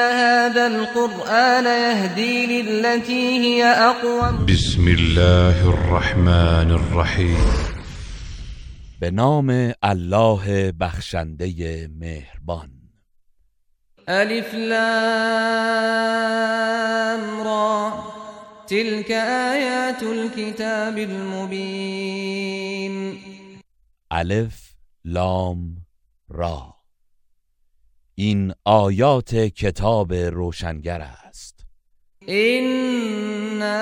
هذا القرآن يهدي للتي هي أقوم بسم الله الرحمن الرحیم به نام الله بخشنده مهربان. ألف لام را. تلك آيات الكتاب المبين. الف لام را. این آیات کتاب روشنگر است. إنا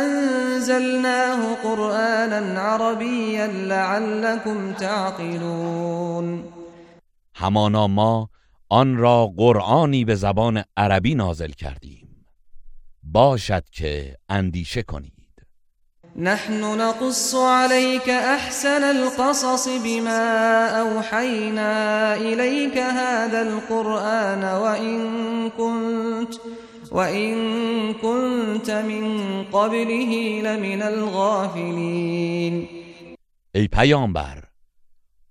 أنزلناه قرآنا عربيا لعلكم تعقلون همانا ما آن را قرآنی به زبان عربی نازل کردیم. باشد که اندیشه کنید نحن نقص عليك أحسن القصص بما أوحينا إليك هذا القرآن وإن كنت وإن كنت من قبله لمن الغافلين. ای پیامبر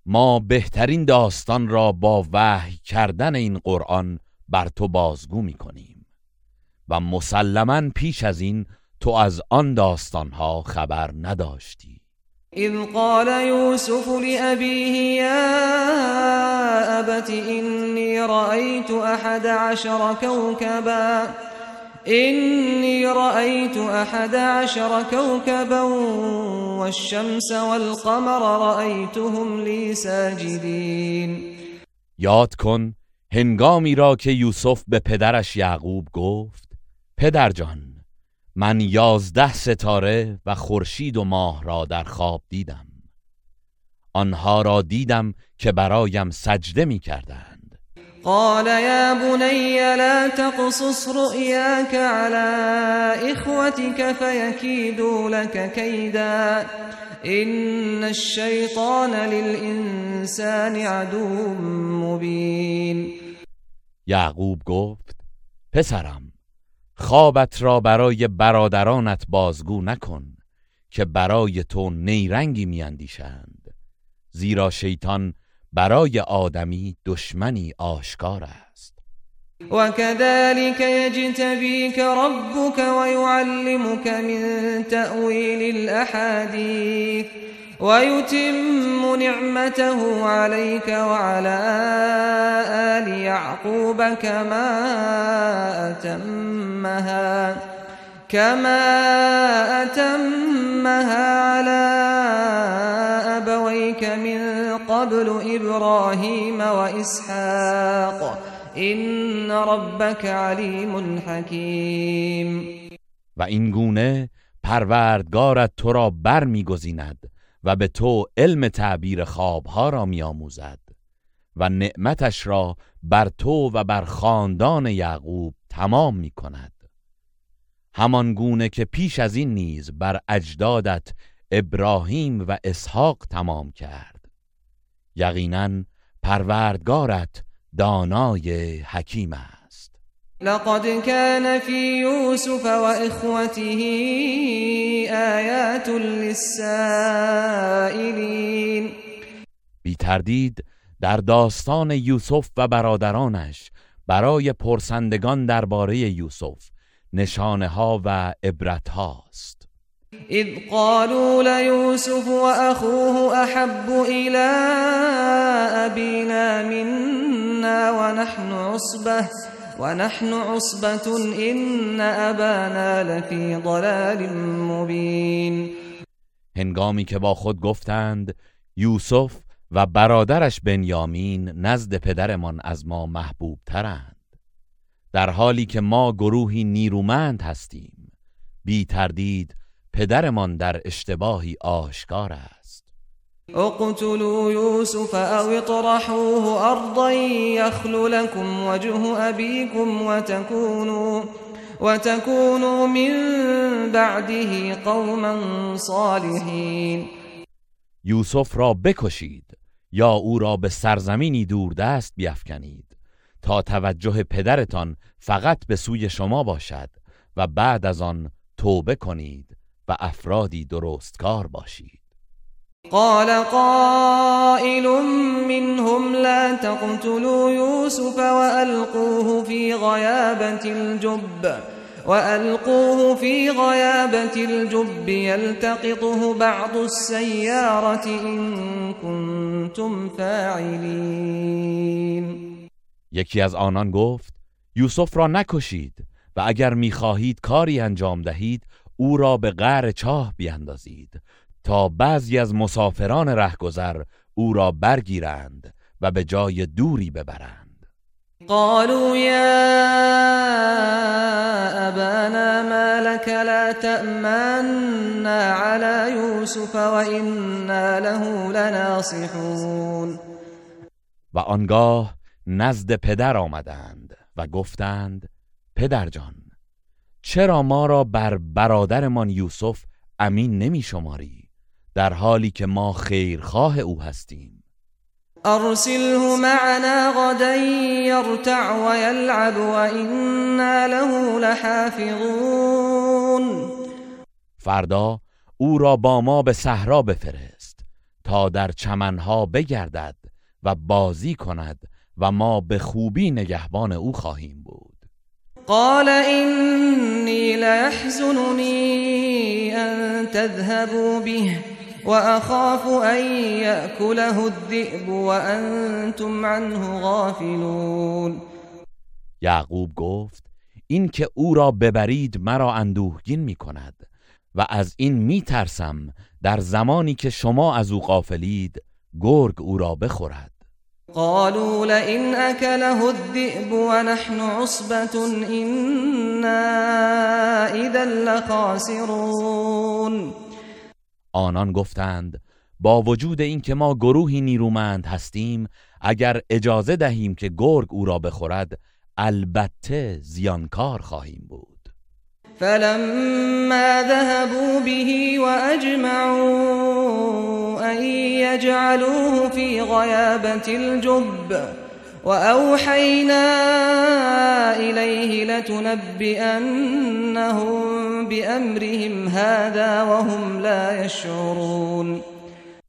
ما بهترین داستان را با وحی کردن این قرآن بر تو بازگو می کنیم و مسلما پیش از این تو از آن داستانها خبر نداشتی. إذ قال يوسف لأبيه يا أبت إني رأيت أحد عشر كوكبا إني رأيت أحد عشر كوكبا والشمس والقمر رأيتهم لي ساجدين یاد کن هنگامی را که یوسف به پدرش یعقوب گفت پدر جان من یازده ستاره و خورشید و ماه را در خواب دیدم. آنها را دیدم که برایم سجده می کردند قال يا بني لا تقصص رؤياك على إخوتك فيكيدوا لك كيدا. إن الشيطان للإنسان عدو مبين. یعقوب گفت پسرم خوابت را برای برادرانت بازگو نکن که برای تو نیرنگی میاندیشند. زیرا شیطان برای آدمی دشمنی آشکار است. وكذلك يجتبيك ربك ويعلمك من تأويل الأحاديث. ويتم نعمته عليك وعلى آل يعقوب كما أتمها كما أتمها على أبويك من قبل إبراهيم وإسحاق. إن ربك عليم حكيم. و این گونه پروردگارت تو را بر میگزیند و به تو علم تعبیر خوابها را میآموزد و نعمتش را بر تو و بر خاندان یعقوب تمام می کند همان گونه که پیش از این نیز بر اجدادت ابراهیم و اسحاق تمام کرد. یقینا پروردگارت دانای حکیم است. لقد كان في يوسف وإخوته آيات للسائلين. بی تردید در داستان یوسف و برادرانش برای پرسندگان درباره یوسف نشانه ها و عبرت هاست إذ قالوا ليوسف وأخوه أحب إلى أبينا منا ونحن عصبة. ونحن عصبة إن أبانا لفي ضلال مبين. هنگامی که با خود گفتند یوسف و برادرش بنیامین نزد پدرمان از ما محبوب ترند. در حالی که ما گروهی نیرومند هستیم بی تردید پدرمان در اشتباهی آشکار است. اقتلوا يوسف او اطرحوه ارضا يخل لكم وجه ابيكم وتكونوا وتكونوا من بعده قوما صالحین یوسف را بکشید یا او را به سرزمینی دوردست بیافکنید تا توجه پدرتان فقط به سوی شما باشد و بعد از آن توبه کنید و افرادی درستکار باشید. قال قائل منهم لا تقتلوا يوسف وألقوه في غيابة الجب وألقوه في غيابة الجب يلتقطه بعض السيارة إن كنتم فاعلين. یکی از آنان گفت یوسف را نکشید و اگر می‌خواهید کاری انجام دهید او را به غر چاه بیاندازید. تا بعضی از مسافران رهگذر او را برگیرند و به جای دوری ببرند. قالوا یا ابانا ما لك لا تأمنا على يوسف وإنا له لناصحون. و آنگاه نزد پدر آمدند و گفتند پدرجان چرا ما را بر برادرمان یوسف امین نمی شماری؟ در حالی که ما خیرخواه او هستیم. ارسله معنا غدا يرتع ويلعب وإنا له لحافظون. فردا او را با ما به صحرا بفرست تا در چمنها بگردد و بازی کند و ما به خوبی نگهبان او خواهیم بود. قال إني ليحزنني أن تذهبوا به. وأخاف أن يأكله الذئب وأنتم عنه غافلون. یعقوب گفت این که او را ببرید مرا اندوهگین می کند و از این می ترسم در زمانی که شما از او غافلید گرگ او را بخورد. قالوا لئن أكله الذئب ونحن عصبة إنا إذا لخاسرون. آنان گفتند با وجود اینکه ما گروهی نیرومند هستیم اگر اجازه دهیم که گرگ او را بخورد البته زیانکار خواهیم بود. فلما ذهبوا به وأجمعوا أن يجعلوه في غيابة الجب. وأوحينا إليه لتنبئنهم بأمرهم هذا وهم لا يشعرون.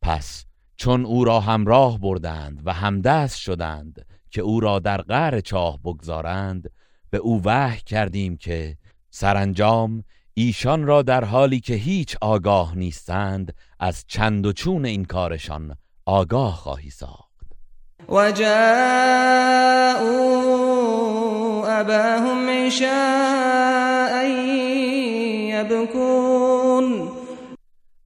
پس چون او را همراه بردند و همدست شدند که او را در غار چاه بگذارند به او وحی کردیم که سرانجام ایشان را در حالی که هیچ آگاه نیستند از چند و چون این کارشان آگاه خواهی ساخت. وجاءوا أباهم عشاء يبكون.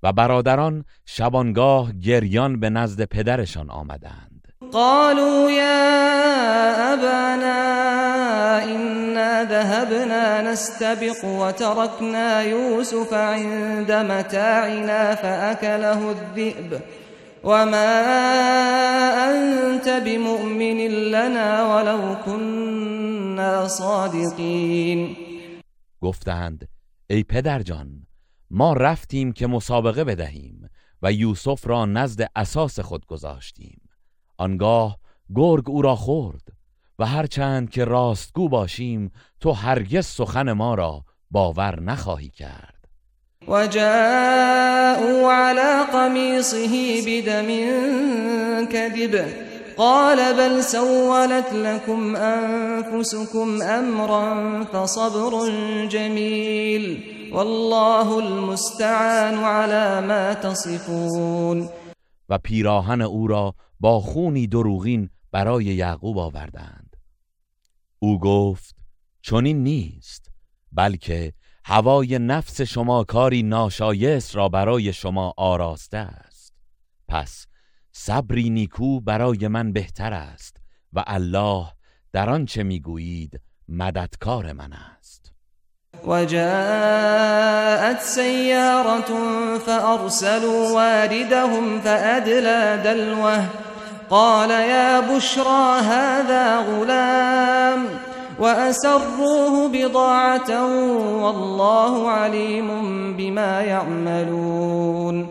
و برادران شبانگاه گریان به نزد پدرشان آمدند. قالوا يا أبانا إنا ذهبنا نستبق وتركنا يوسف عند متاعنا فأكله الذئب. وما أنت بمؤمن لنا ولو كنا صادقين گفتند ای پدرجان ما رفتیم که مسابقه بدهیم و یوسف را نزد اساس خود گذاشتیم. آنگاه گرگ او را خورد و هرچند که راستگو باشیم تو هرگز سخن ما را باور نخواهی کرد. وجاءوا على قميصه بدم كذب. قال بل سولت لكم أنفسكم أمرا فصبر جميل. والله المستعان على ما تصفون. و پیراهن او را با خونی دروغین برای یعقوب آوردند. او گفت چنین نیست بلکه هوای نفس شما کاری ناشایست را برای شما آراسته است. پس صبری نیکو برای من بهتر است و الله در آنچه می‌گویید مددکار من است. وجاءت سيارة فأرسلوا واردهم فأدلى دلوه. قال يا بشرى هذا غلام. وأسروه بضاعة والله عليم بما يعملون.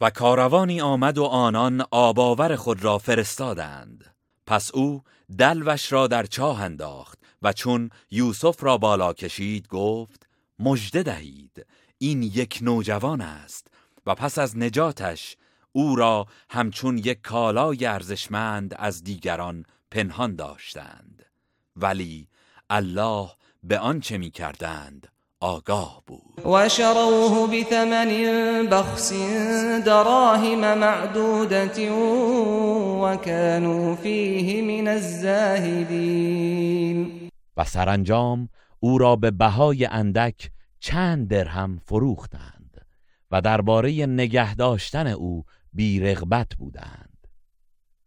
و کاروانی آمد و آنان آباور خود را فرستادند. پس او دلوش را در چاه انداخت و چون یوسف را بالا کشید گفت مژده دهید این یک نوجوان است و پس از نجاتش او را همچون یک کالای ارزشمند از دیگران پنهان داشتند. ولی الله به آنچه می کردند آگاه بود. و شروه بثمن بخس دراهم معدودت و كانوا فیه من الزاهدین و سرانجام او را به بهای اندک چند درهم فروختند و درباره نگه داشتن او بیرغبت بودند.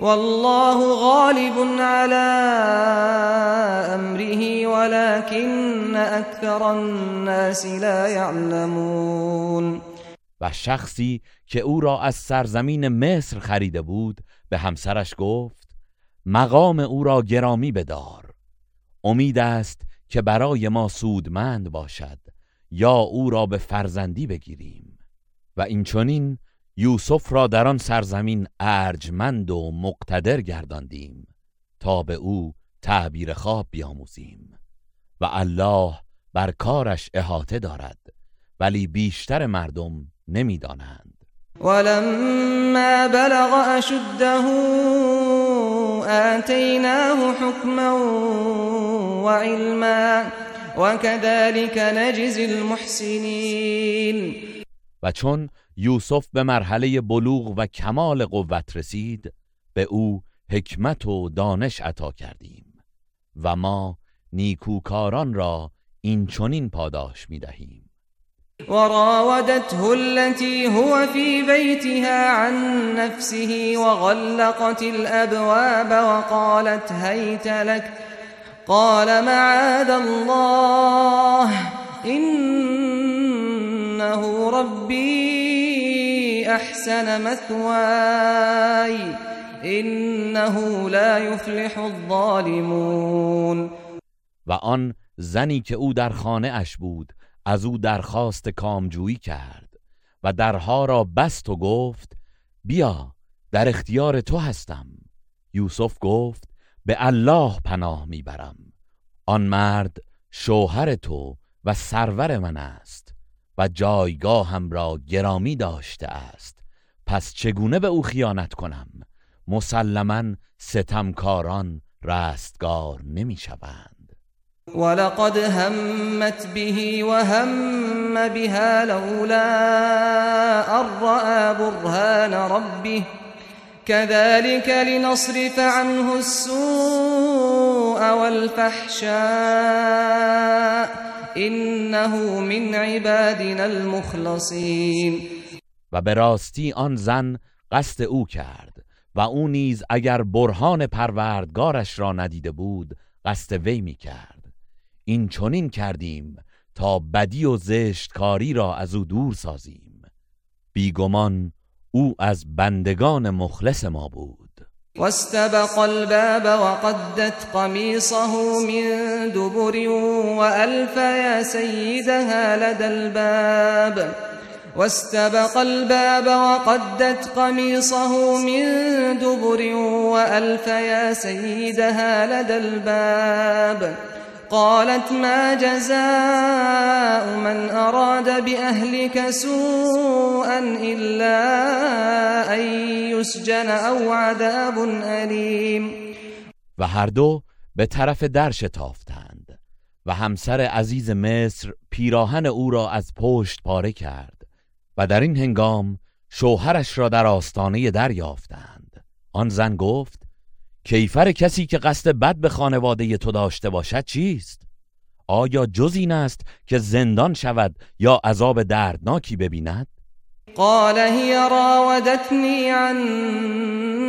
والله غالب على امره ولكن اكثر الناس لا يعلمون. و شخصی که او را از سرزمین مصر خریده بود به همسرش گفت مقام او را گرامی بدار. امید است که برای ما سودمند باشد یا او را به فرزندی بگیریم. و این چونین یوسف را در آن سرزمین ارجمند و مقتدر گرداندیم تا به او تعبیر خواب بیاموزیم و الله بر کارش احاطه دارد ولی بیشتر مردم نمی‌دانند. ولما بلغ اشده آتیناه حکما وعلما وكذلك نجزی المحسنین. و چون یوسف به مرحله بلوغ و کمال قوت رسید به او حکمت و دانش عطا کردیم و ما نیکوکاران را این چنین پاداش می دهیم وراودته التي هو في بيتها عن نفسه وغلقت الأبواب وقالت هيت لك قال معاذ الله إنه ربي احسن مثواي انه لا يفلح الظالمون. و آن زنی که او در خانه اش بود از او درخواست کامجویی کرد و درها را بست و گفت بیا در اختیار تو هستم. یوسف گفت به الله پناه می‌برم. آن مرد شوهر تو و سرور من است. و جایگاهم را گرامی داشته است. پس چگونه به او خیانت کنم؟ مسلما ستمکاران رستگار نمی شوند. ولقد همت به وهم بها لولا ان برهان ربه. كذلك لنصرف عنه السوء والفحشاء. انه من عبادنا المخلصین و به راستی آن زن قصد او کرد و او نیز اگر برهان پروردگارش را ندیده بود قصد وی می کرد این چنین کردیم تا بدی و زشتکاری را از او دور سازیم. بیگمان او از بندگان مخلص ما بود. واستبق الباب وقدت قميصه من دبر وألف يا سيدها لدى الباب. واستبق الباب وقدت قميصه من دبر وألف يا سيدها لدى الباب. قالت ما جزاء من أراد بأهلك سوءا إلا أن يسجن أو عذاب أليم. و هر دو به طرف در شتافتند و همسر عزیز مصر پیراهن او را از پشت پاره کرد و در این هنگام شوهرش را در آستانه در یافتند. آن زن گفت کیفر کسی که قصد بد به خانواده تو داشته باشد چیست؟ آیا جز این است که زندان شود یا عذاب دردناکی ببیند؟ قال هي راودتني عن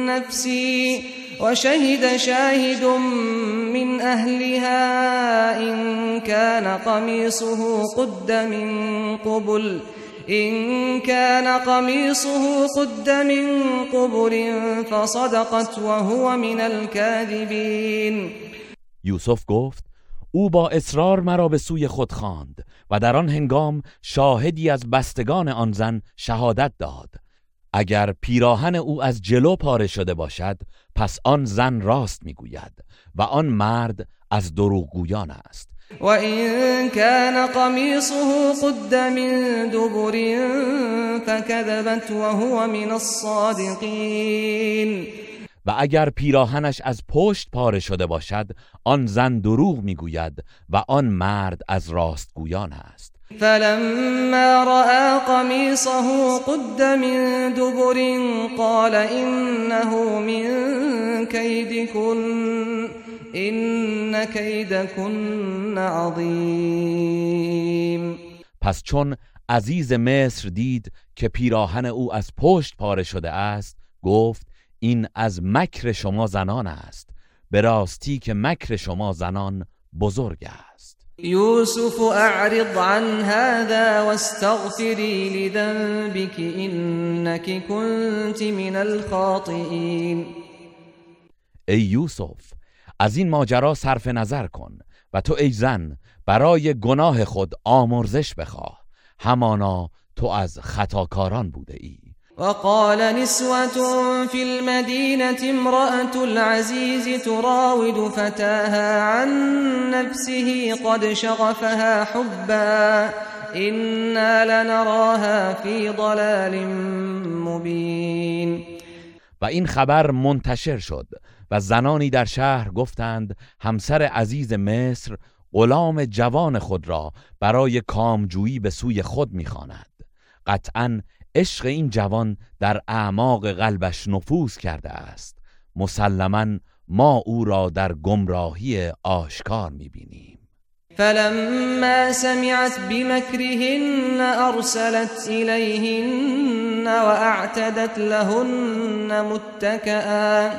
نفسي وشهد شاهد من أهلها إن كان قميصه قد من قبل إن كان قميصه قد من قبل فصدقت وهو من الكاذبين. یوسف گفت او با اصرار مرا به سوی خود خواند و در آن هنگام شاهدی از بستگان آن زن شهادت داد. اگر پیراهن او از جلو پاره شده باشد پس آن زن راست می‌گوید و آن مرد از دروغگویان است. و این کان قمیصه قد من دبر فكذبت وهو من الصادقین و اگر پیراهنش از پشت پاره شده باشد آن زن دروغ می‌گوید و آن مرد از راستگویان است. فلما رأى قميصه قد من دبر قال إنه من كيدكن إن كيدكن عظیم پس چون عزیز مصر دید که پیراهن او از پشت پاره شده است گفت این از مکر شما زنان است. به راستی که مکر شما زنان بزرگ است. یوسف اعرض عن هذا واستغفری لذنبك انك كنت من الخاطئین. ای یوسف از این ماجرا صرف نظر کن و تو ای زن برای گناه خود آمرزش بخواه همانا تو از خطاکاران بوده ای. وقال نسوة في المدينة امرأة العزيز تراود فتاها عن نفسه قد شغفها حبا إنا لنراها في ضلال مبين. و این خبر منتشر شد و زنانی در شهر گفتند همسر عزیز مصر غلام جوان خود را برای کامجویی به سوی خود می‌خواند. قطعا عشق این جوان در اعماق قلبش نفوذ کرده است. مسلما ما او را در گمراهی آشکار می‌بینیم. فلما سمعت بمكرهن ارسلت اليهن واعتدت لهن متكئا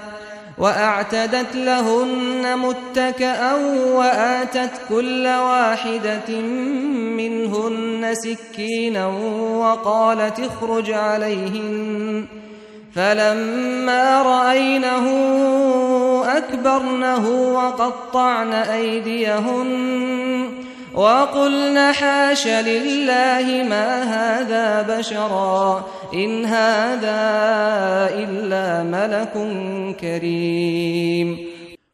وأعتدت لهن متكئا وآتت كل واحدة منهن سكينا وقالت اخرج عليهن. فلما رأينه أكبرنه وقطعن أيديهن. وقلن حاش لله ما هذا بشرا إن هذا إلا ملك كريم.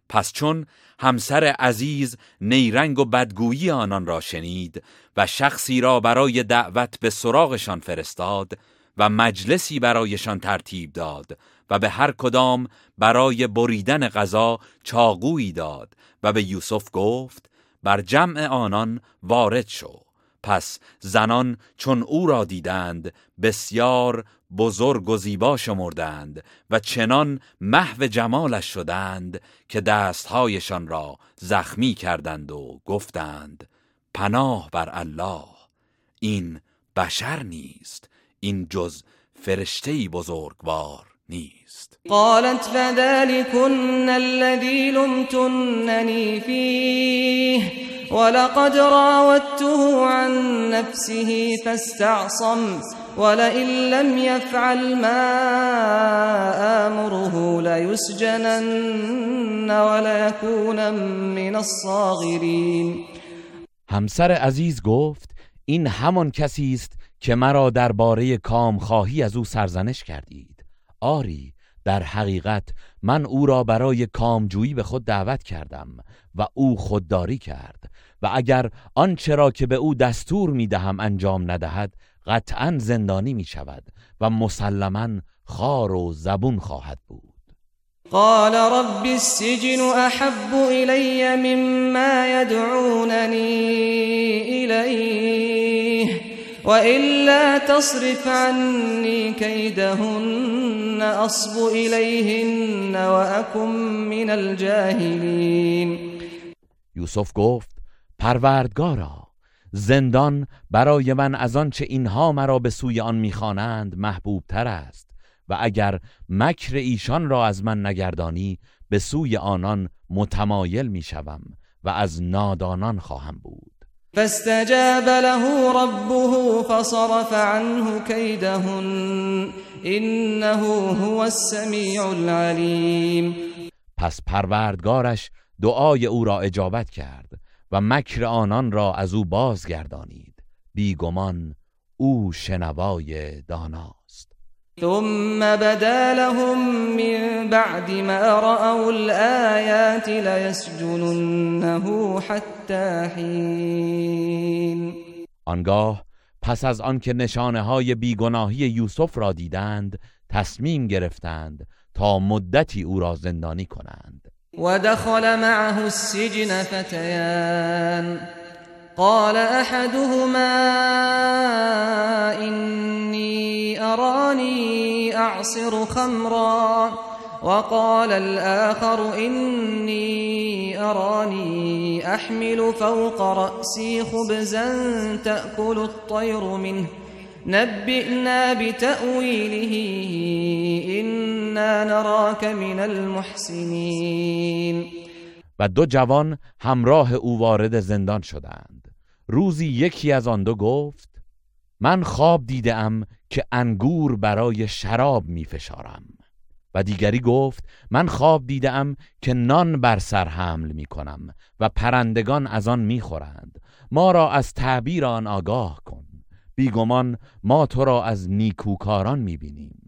پس چون همسر عزیز نیرنگ و بدگویی آنان را شنید و شخصی را برای دعوت به سراغشان فرستاد و مجلسی برایشان ترتیب داد و به هر کدام برای بریدن غذا چاقویی داد و به یوسف گفت بر جمع آنان وارد شو. پس زنان چون او را دیدند بسیار بزرگ و زیبا شمردند و چنان محو جمالش شدند که دستهایشان را زخمی کردند و گفتند پناه بر الله این بشر نیست این جز فرشته بزرگوار نیست. قالت فذلكن الذي لمتنني فيه ولقد راودته عن نفسه فاستعصم ولئن لم يفعل ما آمره ليسجنن وليكون من الصاغرين. همسر عزیز گفت این همان کسی است که مرا درباره کامخواهی از او سرزنش کردید. آری در حقیقت من او را برای کامجویی به خود دعوت کردم و او خودداری کرد و اگر آنچه را که به او دستور می دهم انجام ندهد قطعا زندانی می شود و مسلما خار و زبون خواهد بود. قال رب السجن احب الي مما يدعونني اليه وإلا تصرف عني كيدهن أصب إليهن وأكن من الجاهلين. یوسف گفت پروردگارا زندان برای من از آنچه اینها مرا به سوی آن می‌خوانند محبوب تر است و اگر مکر ایشان را از من نگردانی به سوی آنان متمایل می‌شوم و از نادانان خواهم بود. فاستجاب له ربه فصرف عنه كيدهن. انه هو السمیع العلیم پس پروردگارش دعای او را اجابت کرد و مکر آنان را از او بازگردانید. بیگمان او شنوای داناست ثم بدا لهم من بعد ما رأوا الآيات ليسجننه حتى حين. آنگاه پس از آنکه نشانه های بیگناهی یوسف را دیدند تصمیم گرفتند تا مدتی او را زندانی کنند. ودخل معه السجن فتيان قال احدهما اني اراني اعصر خمرا وقال الاخر اني اراني احمل فوق راسي خبزا تاكل الطير منه نبئنا بتأويله إنا نراك من المحسنين. و دو جوان همراه او وارد زندان شدند. روزی یکی از آن دو گفت من خواب دیدم که انگور برای شراب می فشارم. و دیگری گفت من خواب دیدم که نان بر سر حمل می کنم و پرندگان از آن می خورند. ما را از تعبیر آن آگاه کن. بیگمان ما تو را از نیکوکاران می‌بینیم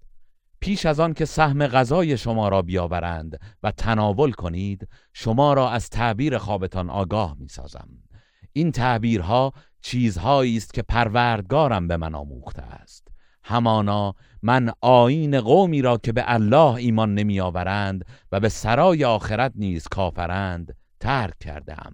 پیش از آن که سهم غذای شما را بیاورند و تناول کنید شما را از تعبیر خوابتان آگاه می سازم این تعبیرها چیزهایی است که پروردگارم به من آموخته است. همانا من آین قومی را که به الله ایمان نمی آورند و به سرای آخرت نیز کافرند ترک کردم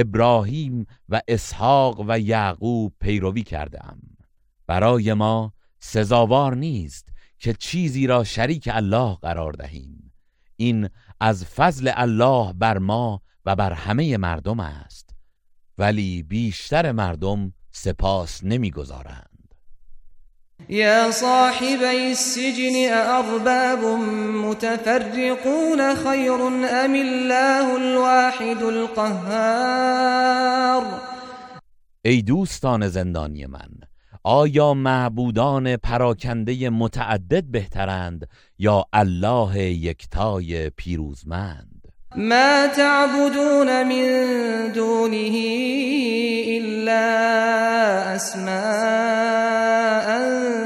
ابراهیم و اسحاق و یعقوب پیروی کردم برای ما سزاوار نیست که چیزی را شریک الله قرار دهیم. این از فضل الله بر ما و بر همه مردم است. ولی بیشتر مردم سپاس نمی‌گذارند. یا صاحبی السجن ارباب متفرقون خیر ام الله الواحد القهار؟ ای دوستان زندانی من آیا معبودان پراکنده متعدد بهترند یا الله یکتای پیروزمند؟ ما تعبدون من دونه إلا أسماء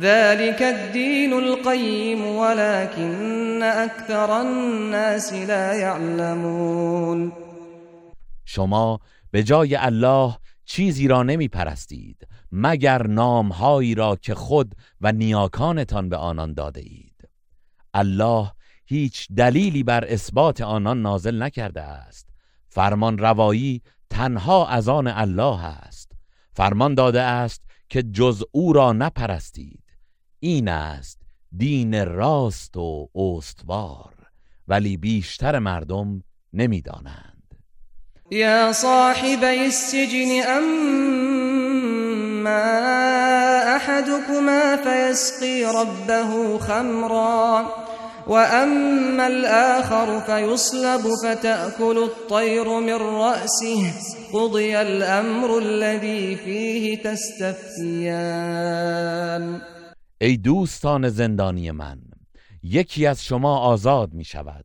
ذلك الدين القيم ولكن أكثر الناس لا يعلمون. شما به جای الله چیزی را نمی پرستید مگر نامهایی را که خود و نیاکانتان به آنان داده اید. الله هیچ دلیلی بر اثبات آنان نازل نکرده است. فرمان روایی تنها از آن الله است. فرمان داده است که جز او را نپرستید. این است دین راست و استوار ولی بیشتر مردم نمی‌دانند. یا صاحب السجن اما احدكما فيسقي ربه خمرا واما الاخر فيصلب فتاكل الطير من راسه قضي الامر الذي فيه تستفتيان ای دوستان زندانی من یکی از شما آزاد می شود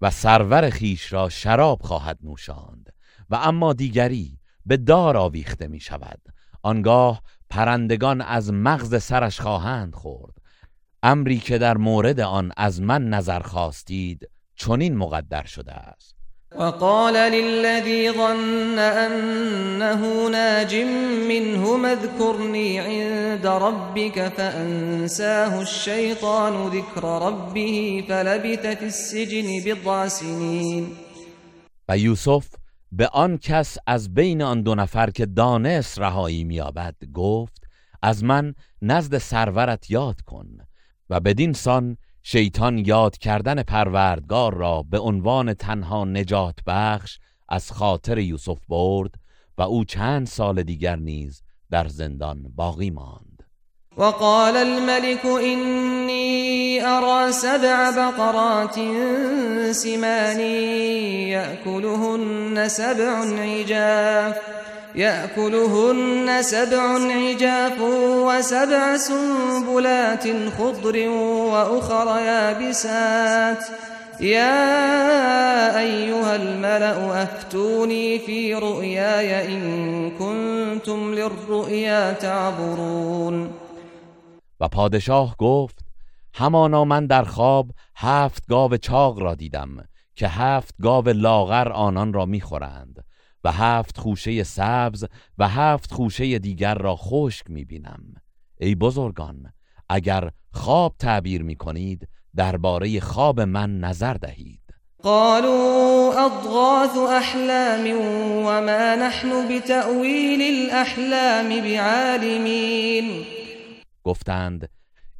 و سرور خیش را شراب خواهد نوشاند و اما دیگری به دار آویخته می شود. آنگاه پرندگان از مغز سرش خواهند خورد. امری که در مورد آن از من نظر خواستید چنین مقدر شده است. وقال للذي ظن أنه ناج منه اذكرني عند ربك فأنساه الشيطان ذكر ربه فلبث في السجن بضع سنين. و یوسف به آن کس از بین آن دو نفر که دانست رهایی میابد گفت از من نزد سرورت یاد کن و بدین سان شیطان یاد کردن پروردگار را به عنوان تنها نجات بخش از خاطر یوسف برد و او چند سال دیگر نیز در زندان باقی ماند. وقال الملك إني أرى سبع بقرات سمان يأكلهن سبع عجاف. يأكلهن سبع عجاف وسبع سنبلات خضر وأخر يابسات. يا أيها الملأ أفتوني في رؤياي إن كنتم للرؤيا تعبرون. و پادشاه گفت همانا من در خواب هفت گاو چاق را دیدم که هفت گاو لاغر آنان را می‌خورند. و هفت خوشه سبز و هفت خوشه دیگر را خشک می‌بینم. ای بزرگان اگر خواب تعبیر می‌کنید درباره خواب من نظر دهید. قالوا أضغاث أحلام وما نحن بتأويل الأحلام بعالمين. گفتند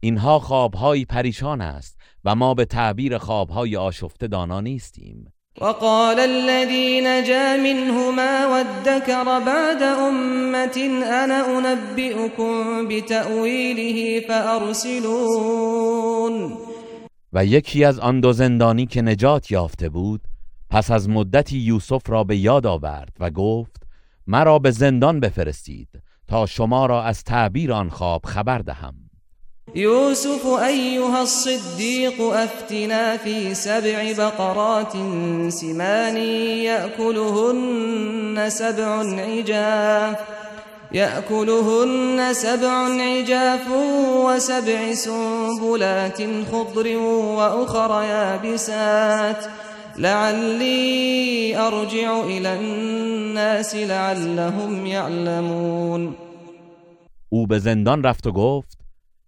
اینها خوابهایی پریشان است و ما به تعبیر خوابهای آشفته دانا نیستیم. وقال الذي نجا منهما وادكر بعد أمة أنا أنبئكم بتأويله فأرسلون. و یکی از آن دو زندانی که نجات یافته بود پس از مدتی یوسف را به یاد آورد و گفت مرا به زندان بفرستید تا شما را از تعبیر آن خواب خبر دهم. يوسف أيها الصديق أفتنا في سبع بقرات سمان يأكلهن سبع عجاف يأكلهن سبع عجاف وسبع سنبلات خضر وأخر يابسات. لعلي أرجع إلى الناس لعلهم يعلمون. أو به زندان رفت و گفت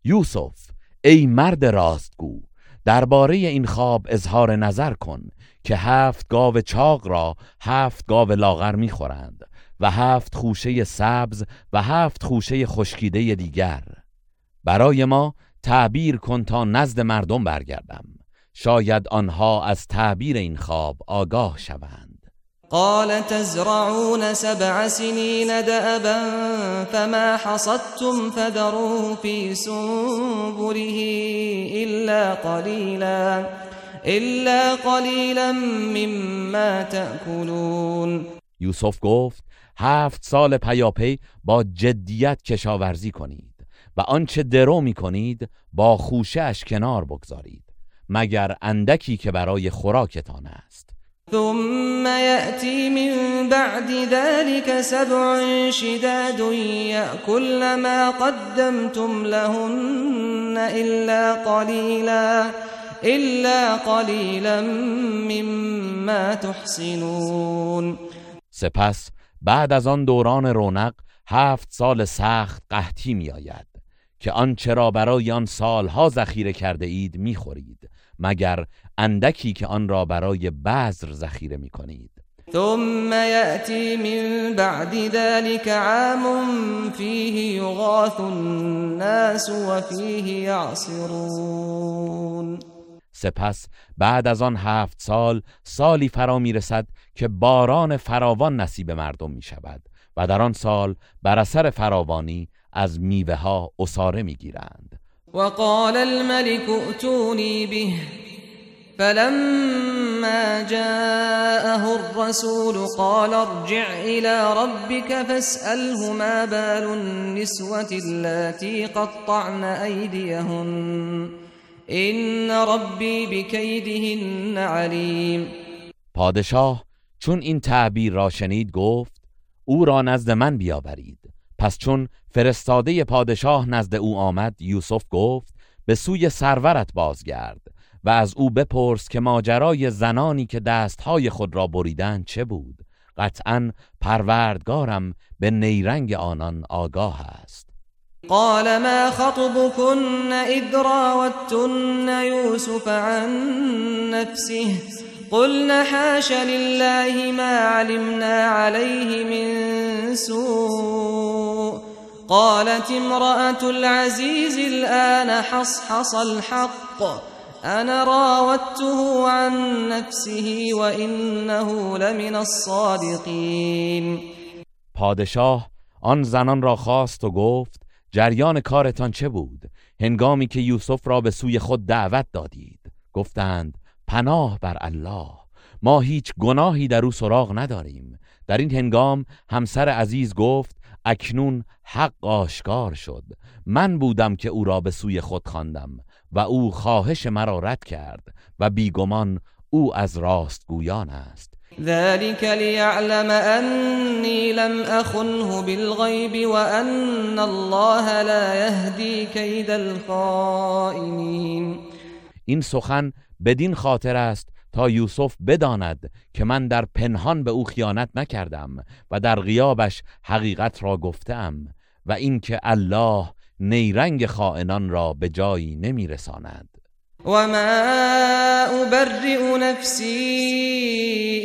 یوسف ای مرد راستگو درباره این خواب اظهار نظر کن که هفت گاو چاق را هفت گاو لاغر می‌خورند و هفت خوشه سبز و هفت خوشه خشکیده دیگر. برای ما تعبیر کن تا نزد مردم برگردم. شاید آنها از تعبیر این خواب آگاه شوند. قال تزرعون سبع سنين دأبا فما حصدتم فذروه في سنبله إلا قليلا إلا قليلا مما تأكلون. یوسف گفت هفت سال پیاپی با جدیت کشاورزی کنید و آنچه درو می کنید با خوشش کنار بگذارید مگر اندکی که برای خوراکتان است. ثم يأتي من بعد ذلك سبع شداد يأكل ما قدمتم لهن إلا قليلا إلا قليلا مما تحسنون. سپس بعد از آن دوران رونق هفت سال سخت قحطی می آید که آنچه را برای آن سالها ذخیره کرده اید می خورید مگر اندکی که آن را برای بذر ذخیره می کنید ثم يأتي من بعد ذلك عام فيه يغاث الناس وفيه يعصرون سپس بعد از آن هفت سال سالی فرا می رسد که باران فراوان نصیب مردم می شود و در آن سال بر اثر فراوانی از میوه ها اساره می گیرند وقال الملك ائتوني به. فلما جاءه الرسول قال ارجع إلى ربك فاسأله ما بال النسوة التي قطعن أيديهن. إن ربي بكيدهن عليم. پادشاه چون این تعبیر را شنید گفت او را نزد من بیاورید. پس چون فرستاده پادشاه نزد او آمد یوسف گفت به سوی سرورت بازگرد و از او بپرس که ماجرای زنانی که دستهای خود را بریدن چه بود. قطعا پروردگارم به نیرنگ آنان آگاه است. قال ما خطبكن اذ راوتن يوسف عن نفسه؟ قلنا حاش لله ما علمنا عليه من سوء. قالت امرأة العزيز الآن حصحص الحق. انا راودته عن نفسه وانه لمن الصادقین پادشاه آن زنان را خواست و گفت جریان کارتان چه بود؟ هنگامی که یوسف را به سوی خود دعوت دادید. گفتند پناه بر الله. ما هیچ گناهی در او سراغ نداریم. در این هنگام همسر عزیز گفت اکنون حق آشکار شد. من بودم که او را به سوی خود خواندم و او خواهش مرا رد کرد و بیگمان او از راستگویان است. ذلك ليعلم أني لم أخنه بالغيب وأن الله لا يهدي كيد الخائنين این سخن بدین خاطر است تا یوسف بداند که من در پنهان به او خیانت نکردم و در غیابش حقیقت را گفتم و اینکه الله نیرنگ خائنان را به جایی نمیرساند. و ما ابرئ نفسی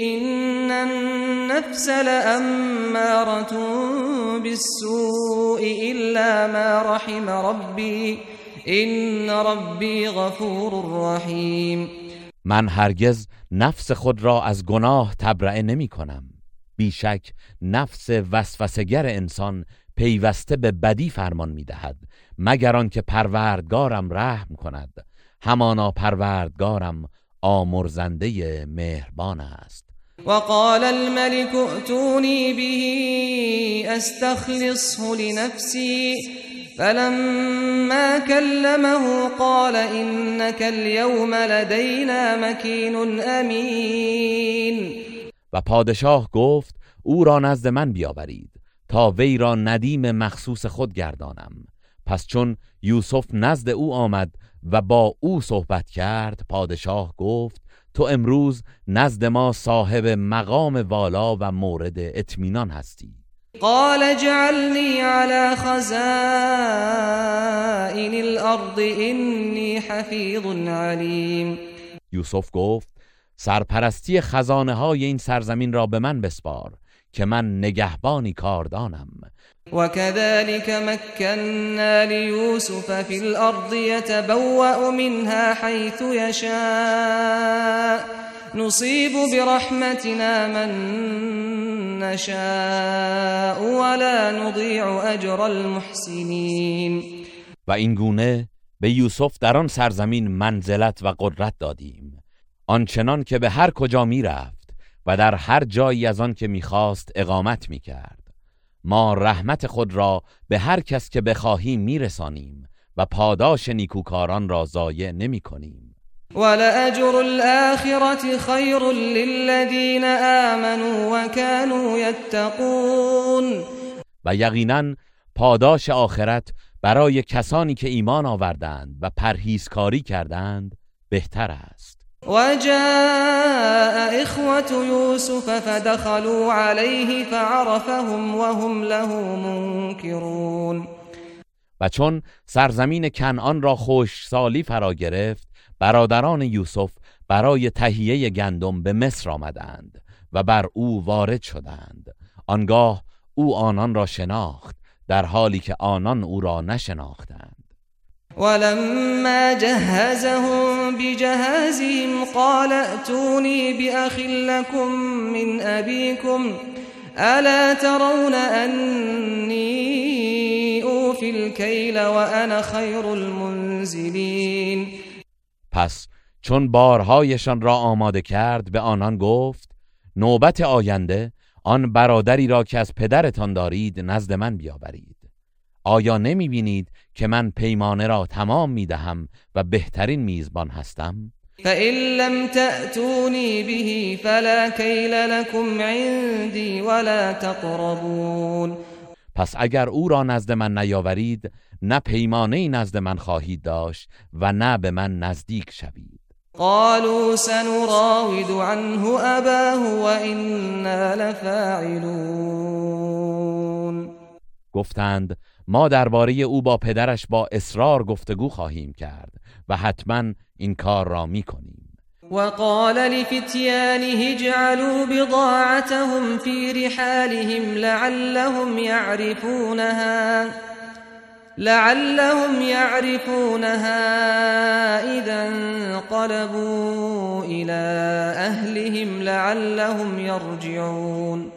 ان النفس لاماره بالسوء الا ما رحم ربی. ان ربی غفور رحیم من هرگز نفس خود را از گناه تبرئه نمی کنم. بیشک نفس وسوسگر انسان پیوسته به بدی فرمان می‌دهد مگر آنکه پروردگارم رحم کند. همانا پروردگارم آمرزنده مهربان است. وقال الملك ائتوني به استخلصه لنفسي. فلما كلمه قال انك اليوم لدينا مكين امين و پادشاه گفت او را نزد من بیاورید تا وی را ندیم مخصوص خود گردانم. پس چون یوسف نزد او آمد و با او صحبت کرد پادشاه گفت تو امروز نزد ما صاحب مقام والا و مورد اطمینان هستی. قال جعلني على خزائن الارض اینی حفیظ علیم یوسف گفت سرپرستی خزانه های این سرزمین را به من بسپار که من نگهبانی کاردانم. وكذلك مكنا ليوسف في الأرض يتبوأ منها حيث يشاء نصيب برحمتنا من نشاء ولا نضيع أجر المحسنين. و این گونه به یوسف در آن سرزمین منزلت و قدرت دادیم. آنچنان که به هر کجا می رفت و در هر جایی از آن که می‌خواست اقامت می‌کرد. ما رحمت خود را به هر کس که بخواهیم میرسانیم و پاداش نیکوکاران را ضایع نمی کنیم ولأجر الآخرة خیر للذین آمنوا وكانوا يتقون. و یقینا پاداش آخرت برای کسانی که ایمان آوردند و پرهیزکاری کردند بهتر است. وجاء إخوة يوسف فدخلوا عليه فعرفهم وهم له منكرون. و چون سرزمین کنعان را خوش سالی فرا گرفت برادران یوسف برای تهیه گندم به مصر آمدند و بر او وارد شدند. آنگاه او آنان را شناخت در حالی که آنان او را نشناختند. ولما جهزهم بجهازهم قال ائتوني بأخ لكم من أبيكم ألا ترون أني أوفي الكيل وأنا خير المنزلين پس چون بارهایشان را آماده کرد به آنان گفت نوبت آینده آن برادری را که از پدرتان دارید نزد من بیاورید آیا نمی بینید که من پیمانه را تمام می دهم و بهترین میزبان هستم؟ فإن لم تأتوني به فلا كيل لكم عندي ولا تقربون پس اگر او را نزد من نیاورید نه پیمانه نزد من خواهید داشت و نه به من نزدیک شوید. قالوا سنراود عنه أباه وإنا لفاعلون. گفتند ما درباره او با پدرش با اصرار گفتگو خواهیم کرد و حتما این کار را می کنیم وقال لفتيانه اجعلوا بضاعتهم في رحالهم لعلهم يعرفونها لعلهم يعرفونها إذا انقلبوا إلى أهلهم لعلهم يرجعون.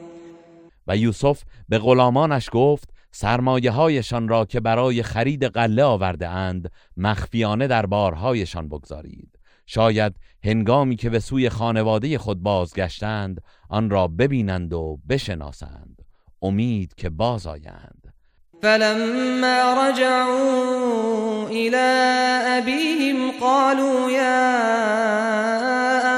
و یوسف به غلامانش گفت سرمایه هایشان را که برای خرید قله آورده اند مخفیانه در بارهایشان بگذارید. شاید هنگامی که به سوی خانواده خود بازگشتند آن را ببینند و بشناسند. امید که باز آیند. فلما رجعوا إلى أبيهم قالوا يا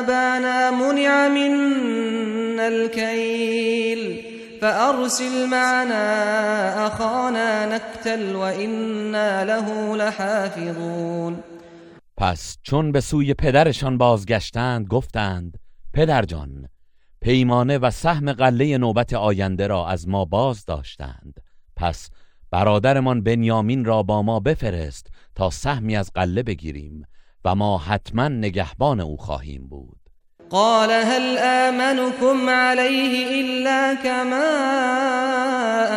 أبانا منع منا الكيل فأرسل معنا أخانا نكتل وإنا له لحافظون. پس چون به سوی پدرشان بازگشتند گفتند پدرجان پیمانه و سهم قله نوبت آینده را از ما باز داشتند. پس برادرمان بنیامین را با ما بفرست تا سهمی از قله بگیریم و ما حتما نگهبان او خواهیم بود. قال هل آمنكم عليه إلا كما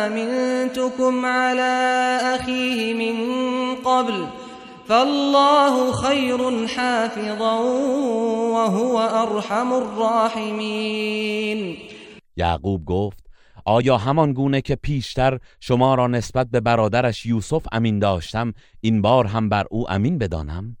أمنتكم على أخيه من قبل؟ فالله خير حافظا وهو أرحم الراحمين. یعقوب گفت آیا همان گونه که پیشتر شما را نسبت به برادرش یوسف امین داشتم این بار هم بر او امین بدانم؟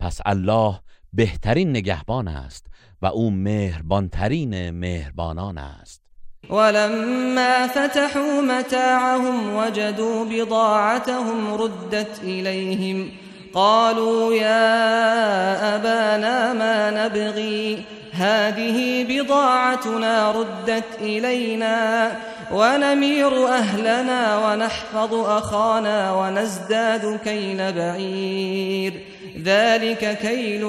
پس الله بهترین نگهبان است و او مهربانترین مهربانان است. ولما فتحوا متاعهم وجدوا بضاعتهم ردت إليهم قالوا يا أبانا ما نبغي؟ هذه بضاعتنا ردت إلينا ونمير أهلنا ونحفظ أخانا ونزداد كيل بعير. ذلك كيل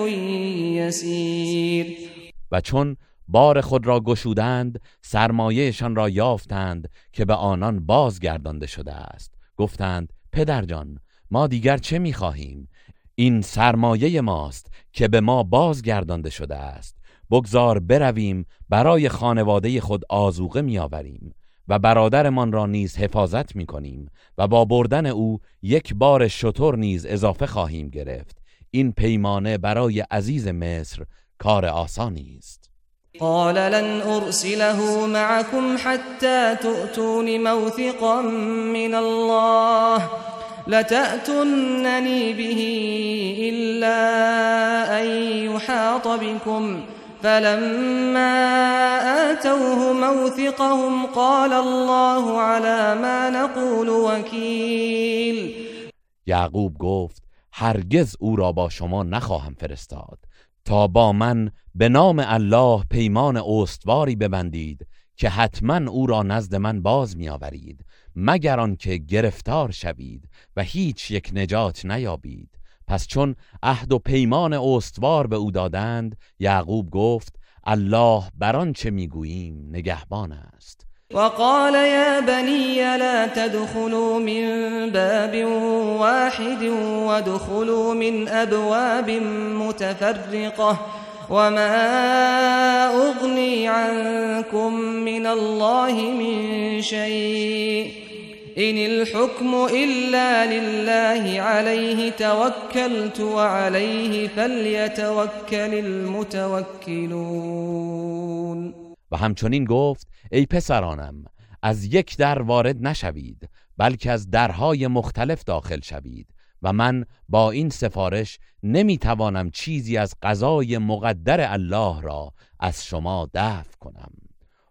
يسير. و چون بار خود را گشودند سرمایهشان را یافتند که به آنان بازگردانده شده است. گفتند پدرجان ما دیگر چه می‌خواهیم؟ این سرمایه ماست که به ما بازگردانده شده است. بگذار برویم برای خانواده خود آزوقه میآوریم و برادرمان را نیز حفاظت می‌کنیم و با بردن او یک بار شطور نیز اضافه خواهیم گرفت. این پیمانه برای عزیز مصر کار آسانی است. قال لن أرسله معكم حتى تؤتون موثقا من الله. لتأتنني به إلا أن يحاط بكم. فلما آتوه موثقهم قال الله على ما نقول وكيل. یعقوب گفت هرگز او را با شما نخواهم فرستاد. تا با من به نام الله پیمان استواری ببندید که حتما او را نزد من باز میآورید. مگر آنکه گرفتار شوید و هیچ یک نجات نیابید. پس چون عهد و پیمان استوار به او دادند یعقوب گفت الله بر آنچه می‌گوییم نگهبان است. وقال يا بني لا تدخلوا من باب واحد وادخلوا من أبواب متفرقة وما أغني عنكم من الله من شيء. إن الحكم إلا لله عليه توكلت وعليه فليتوكل المتوكلون و همچنین گفت ای پسرانم از یک در وارد نشوید بلکه از درهای مختلف داخل شوید و من با این سفارش نمی‌توانم چیزی از قضای مقدر الله را از شما دفع کنم.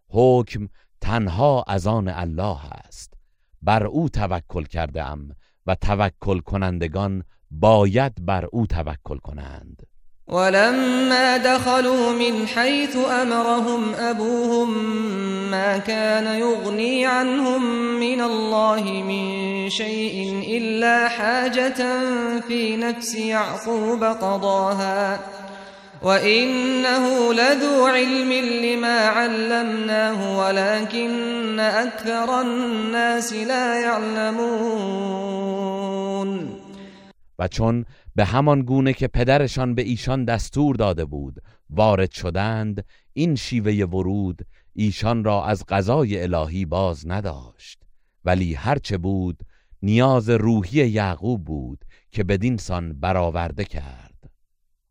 حکم تنها از آن الله است. بر او توکل کرده ام و توکل کنندگان باید بر او توکل کنند. ولما دخلوا من حيث أمرهم أبوهم ما كان يغني عنهم من الله من شيء إلا حاجة في نفس يعقوب قضاها. وإنه لذو علم لما علمناه ولكن أكثر الناس لا يعلمون و چون به همان گونه که پدرشان به ایشان دستور داده بود وارد شدند این شیوه ورود ایشان را از قضای الهی باز نداشت. ولی هرچه بود نیاز روحی یعقوب بود که بدین سان برآورده کرد.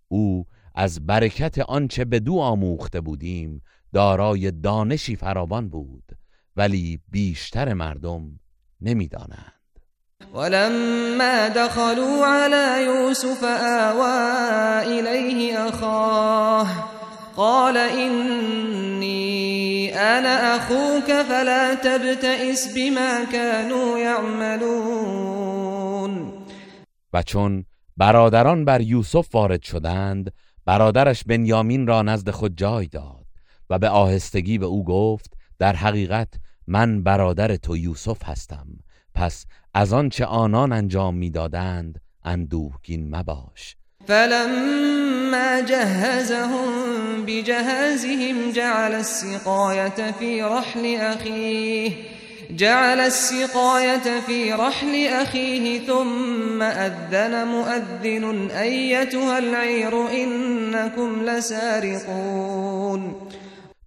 او از برکت آنچه به دو آموخته بودیم دارای دانشی فراوان بود ولی بیشتر مردم نمی‌دانند. ولما دخلوا على يوسف آوى إليه أخاه قال إني أنا أخوك فلا تبتئس بما كانوا يعملون. و چون برادران بر یوسف وارد شدند برادرش بنیامین را نزد خود جای داد و به آهستگی به او گفت در حقیقت من برادر تو یوسف هستم پس از آنچه آنان انجام می‌دادند اندوهگین مباش. فلما جهزهم بجهازهم جعل السقاية في رحل أخيه. جعل السقاية في رحل أخيه ثم أذن مؤذن أيتها العير إنكم لسارقون.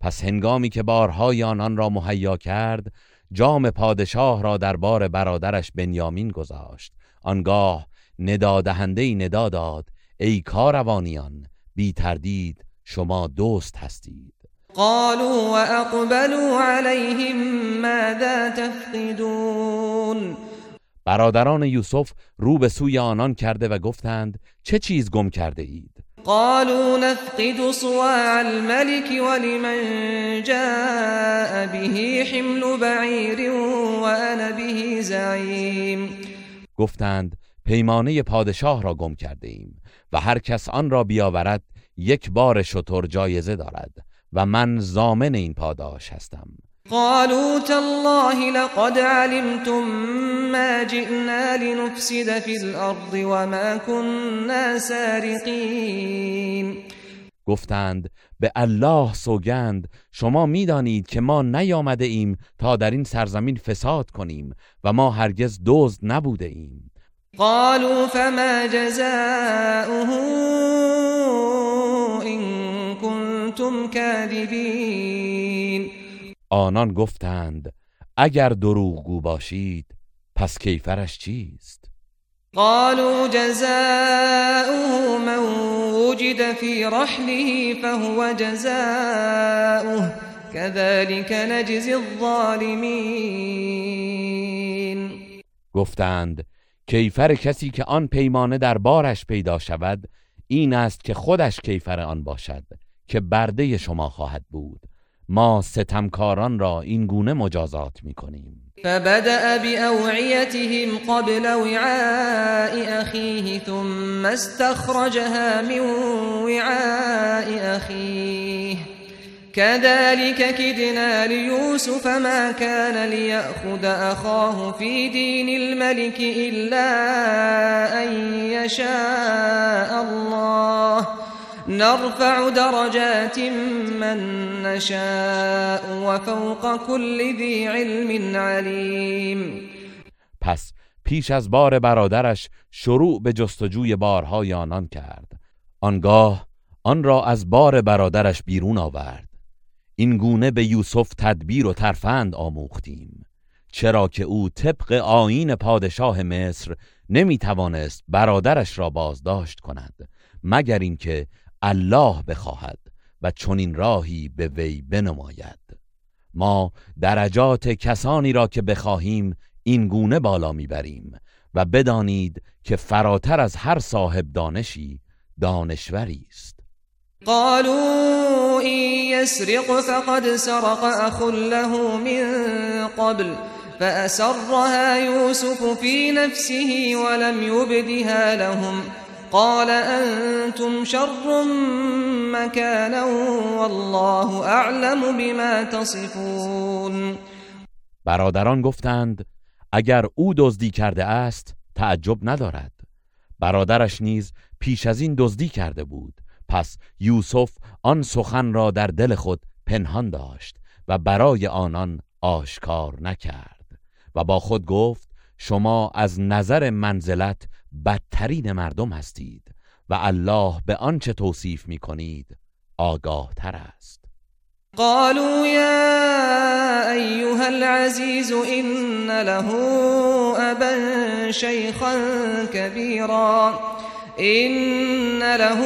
پس هنگامی که بارهای آنان را مهیا کرد جام پادشاه را در بار برادرش بنیامین گذاشت. آنگاه ندادهنده ندا داد ای کاروانیان بی تردید شما دوست هستید. قالوا واقبلوا عليهم ماذا تفقدون؟ برادران یوسف رو به سوی آنان کرده و گفتند چه چیز گم کرده اید؟ قالوا نفقد صواع الملك ولمن جاء به حمل بعير وانا به زعيم. گفتند پیمانه پادشاه را گم کرده ایم و هر کس آن را بیاورد یک بار شتر جایزه دارد. و من زامن این پاداش هستم. قالوا تالله لقد علمتم ما جئنا لنفسد في الارض وما كنا سارقين. گفتند به الله سوگند شما می‌دانید که ما نیامده ایم تا در این سرزمین فساد کنیم و ما هرگز دزد نبوده ایم. قالوا فما جزاؤه كنتم كاذبين آنان گفتند اگر دروغگو باشید پس کیفرش چیست؟ قالوا جزاؤه من وجد في رحله فهو جزاؤه كذلك نجزي الظالمين. گفتند کیفر کسی که آن پیمانه در بارش پیدا شود این است که خودش کیفر آن باشد. که برده شما خواهد بود. ما ستمکاران را این گونه مجازات می کنیم فبدأ بأوعيتهم قبل وعاء أخيه ثم استخرجها من وعاء أخيه. كذلك كدنا ليوسف ما كان ليأخذ أخاه في دين الملك إلا أن يشاء الله. نرفع درجات من نشاء وفوق كل ذي علم علیم پس پیش از بار برادرش شروع به جستجوی بارهای آنان کرد. آنگاه آن را از بار برادرش بیرون آورد. این گونه به یوسف تدبیر و ترفند آموختیم. چرا که او طبق آیین پادشاه مصر نمی توانست برادرش را بازداشت کند مگر اینکه الله بخواهد و چنین راهی به وی بنماید. ما درجات کسانی را که بخواهیم این گونه بالا می‌بریم و بدانید که فراتر از هر صاحب دانشی دانشوری است. قالوا إن يسرق فقد سرق أخ له من قبل فأسرها يوسف في نفسه ولم يبدها لهم قال أنتم شر مكانا والله أعلم بما تصفون. برادران گفتند اگر او دزدی کرده است تعجب ندارد. برادرش نیز پیش از این دزدی کرده بود. پس یوسف آن سخن را در دل خود پنهان داشت و برای آنان آشکار نکرد و با خود گفت شما از نظر منزلت بدترین مردم هستید و الله به آنچه توصیف می کنید آگاه تر است. قالوا يا أيها العزيز إن له أبا شيخا كبيرا. إن له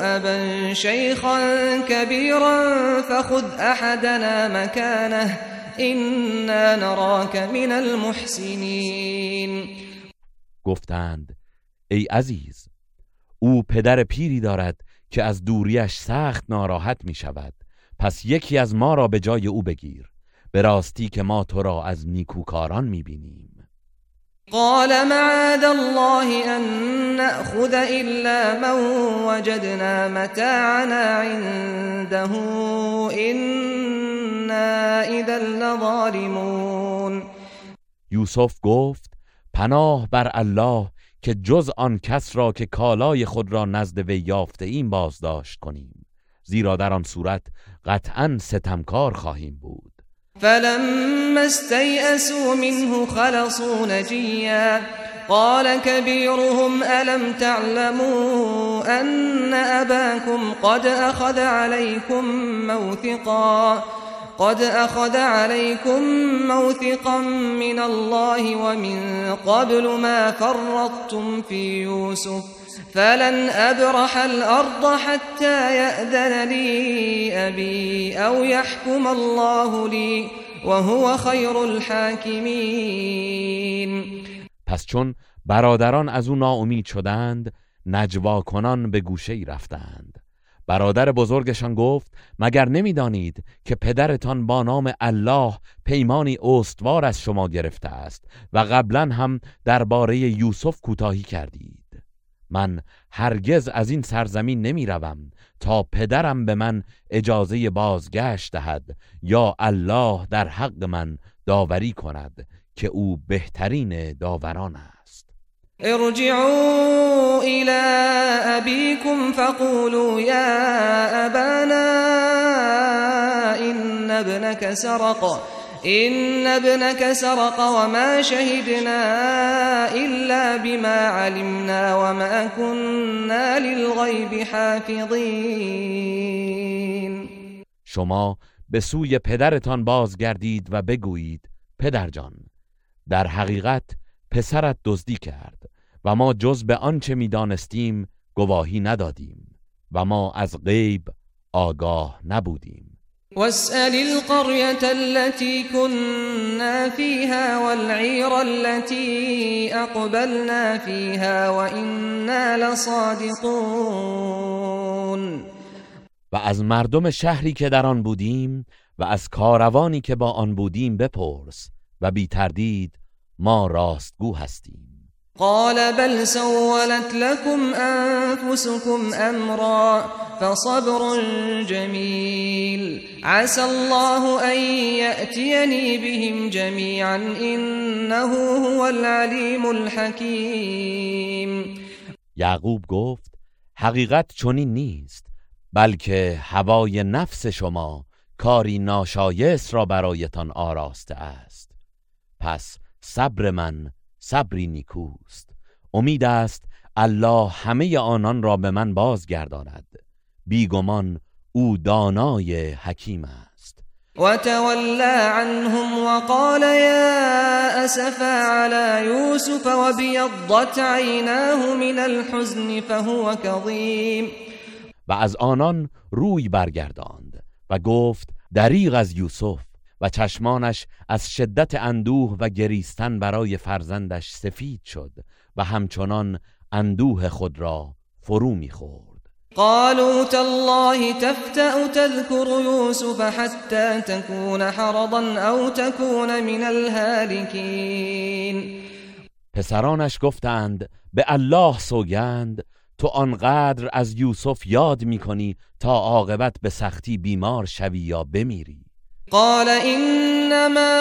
أبا شيخا كبيرا فخذ أحدنا مكانه. إنا نراك من المحسنين. گفتند ای عزیز او پدر پیری دارد که از دوریش سخت ناراحت می شود پس یکی از ما را به جای او بگیر. به راستی که ما تو را از نیکوکاران می بینیم قال معاذ الله أن نأخذ إلا من وجدنا متاعنا عنده. إنا إذا لظالمون. یوسف گفت پناه بر الله که جز آن کس را که کالای خود را نزد وی یافته ایم بازداشت کنیم. زیرا در آن صورت قطعا ستمکار خواهیم بود. فلما استيئسوا منه خلصوا نجيا قال كبيرهم ألم تعلموا أن أباكم قد أخذ عليكم موثقا؟ قد أخذ عليكم موثقا من الله ومن قبل ما فرطتم في يوسف فلن أبرح الأرض حتى يأذن لي أبي أو يحكم الله لي وهو خير الحاكمين. پس چون برادران از او ناامید شدند نجوا کنان به گوشه ای رفتند. برادر بزرگشان گفت مگر نمی‌دانید که پدرتان با نام الله پیمانی استوار از شما گرفته است و قبلا هم درباره یوسف کوتاهی کردید؟ من هرگز از این سرزمین نمی روم تا پدرم به من اجازه بازگشت دهد یا الله در حق من داوری کند که او بهترین داوران است. ارجعوا إلى أبيكم فقولوا يا أبانا إن ابنك سرق إن ابنك سرق وما شهدنا إلا بما علمنا وما كنا للغيب حافظين. شما به سوی پدرتان بازگردید و بگویید پدرجان در حقیقت پسرت دزدی کرد. و ما جز به آنچه می‌دانستیم گواهی ندادیم و ما از غیب آگاه نبودیم. واسأل القرية التي كنا فيها والعير التي أقبلنا فيها وإنا لصادقون. و از مردم شهری که در آن بودیم و از کاروانی که با آن بودیم بپرس و بی تردید ما راستگو هستیم. قال بل سولت لكم أنفسكم أمرا فصبر جميل. عسى الله أن يأتيني بهم جميعا إنه هو العليم الحكيم. یعقوب گفت حقیقت چنین نیست بلکه هوای نفس شما کاری ناشایست را برایتان آراسته است. پس صبر من صبری نیکوست. امید است الله همه آنان را به من بازگرداند. بیگمان او دانای حکیم است. وتولى عنهم وقال يا أسفا على يوسف وبيضت عيناه من الحزن فهو كظيم. و از آنان روی برگرداند و گفت دریغ از یوسف. و چشمانش از شدت اندوه و گریستن برای فرزندش سفید شد و همچنان اندوه خود را فرو می‌خورد قالوا تالله تفتأ تذكر يوسف حتى تكون حرضا أو تكون من الهالكين. پسرانش گفتند به الله سوگند تو آنقدر از یوسف یاد می‌کنی تا عاقبت به سختی بیمار شوی یا بمیری. قال انما